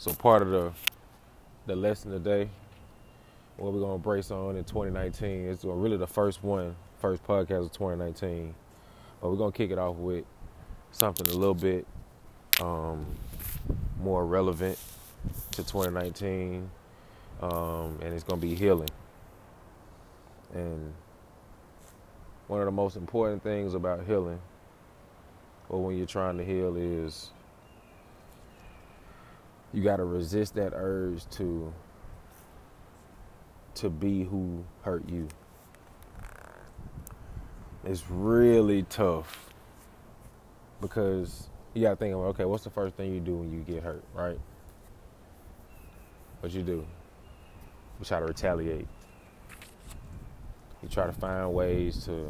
So part of the the lesson today, what we're gonna brace on in 2019 is really the first one, first podcast of 2019. But we're gonna kick it off with something a little bit um, more relevant to 2019, um, and it's gonna be healing. And one of the most important things about healing, or when you're trying to heal, is you got to resist that urge to to be who hurt you. It's really tough because you got to think, okay, what's the first thing you do when you get hurt, right? What you do? You try to retaliate. You try to find ways to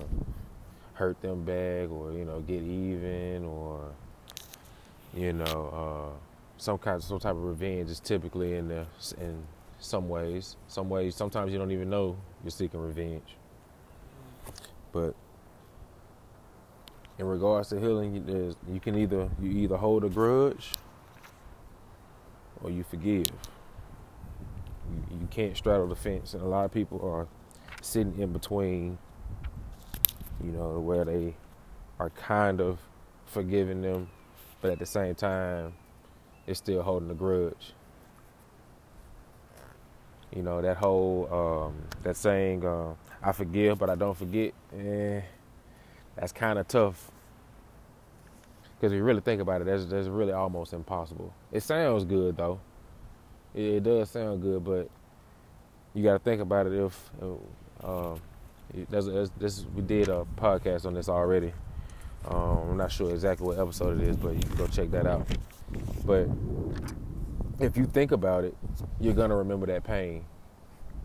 hurt them back, or you know, get even, or you know. Uh, some kind some type of revenge is typically in there in some ways. Some ways, sometimes you don't even know you're seeking revenge. But in regards to healing, you, can either you either hold a grudge or you forgive. You can't straddle the fence, and a lot of people are sitting in between. You know where they are kind of forgiving them, but at the same time is still holding a grudge. You know that whole um, that saying, uh, "I forgive, but I don't forget." Eh, that's kind of tough because if you really think about it, that's that's really almost impossible. It sounds good though. It, it does sound good, but you got to think about it. If uh, that's, this we did a podcast on this already. Um, I'm not sure exactly what episode it is, but you can go check that out. But if you think about it, you're gonna remember that pain,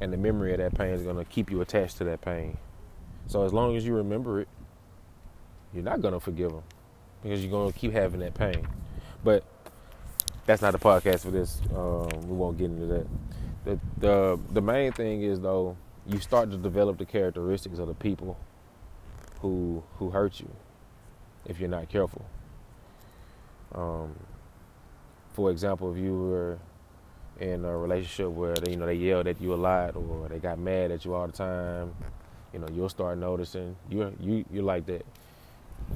and the memory of that pain is gonna keep you attached to that pain. So as long as you remember it, you're not gonna forgive them because you're gonna keep having that pain. But that's not the podcast for this. Um, we won't get into that. The, the the main thing is though, you start to develop the characteristics of the people who who hurt you if you're not careful. Um, for example, if you were in a relationship where they, you know they yelled at you a lot or they got mad at you all the time, you know you'll start noticing you you you're like that.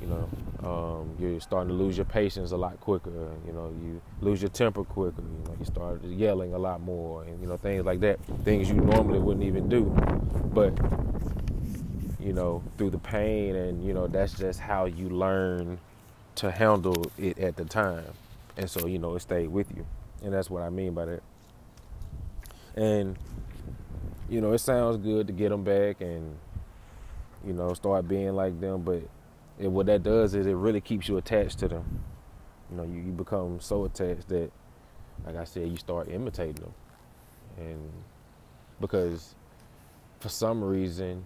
You know, um, you're starting to lose your patience a lot quicker. You know, you lose your temper quicker. You know, you start yelling a lot more, and you know things like that. Things you normally wouldn't even do, but you know through the pain, and you know that's just how you learn to handle it at the time and so you know it stayed with you. And that's what i mean by that. And you know it sounds good to get them back and you know start being like them but it, what that does is it really keeps you attached to them. You know you, you become so attached that like i said you start imitating them and because for some reason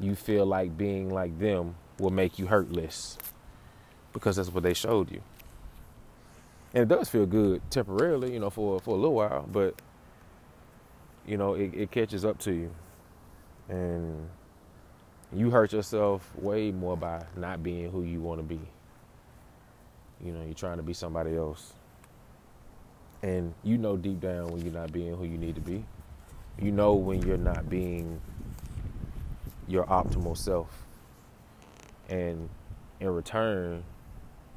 you feel like being like them will make you hurt less because that's what they showed you and it does feel good temporarily, you know, for for a little while, but you know, it, it catches up to you, and you hurt yourself way more by not being who you want to be. You know, you're trying to be somebody else, and you know deep down when you're not being who you need to be. You know when you're not being your optimal self, and in return,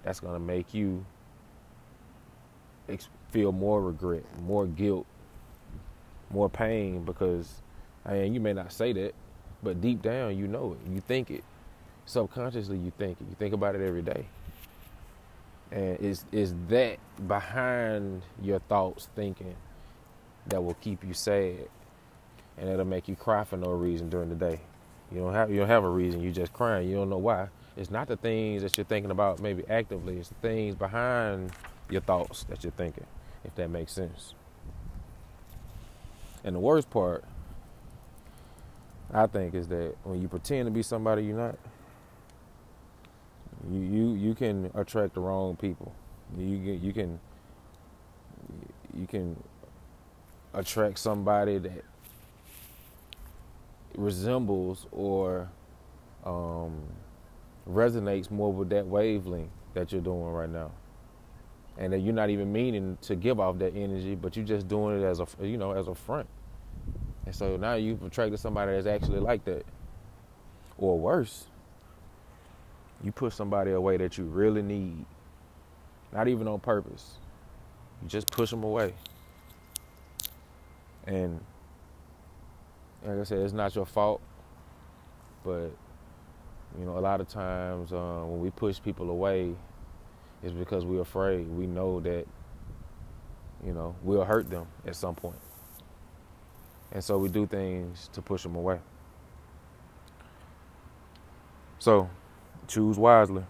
that's gonna make you feel more regret, more guilt, more pain because mean, you may not say that, but deep down you know it. You think it. Subconsciously you think it. You think about it every day. And is is that behind your thoughts thinking that will keep you sad and it'll make you cry for no reason during the day. You don't have you don't have a reason, you're just crying. You don't know why. It's not the things that you're thinking about maybe actively, it's the things behind your thoughts that you're thinking, if that makes sense. And the worst part, I think, is that when you pretend to be somebody you're not, you you, you can attract the wrong people. You you can you can attract somebody that resembles or um, resonates more with that wavelength that you're doing right now. And that you're not even meaning to give off that energy, but you're just doing it as a you know as a front. And so now you've attracted somebody that's actually like that, or worse. You push somebody away that you really need, not even on purpose. You just push them away. And like I said, it's not your fault, but you know, a lot of times uh, when we push people away, it's because we're afraid. We know that, you know, we'll hurt them at some point. And so we do things to push them away. So choose wisely.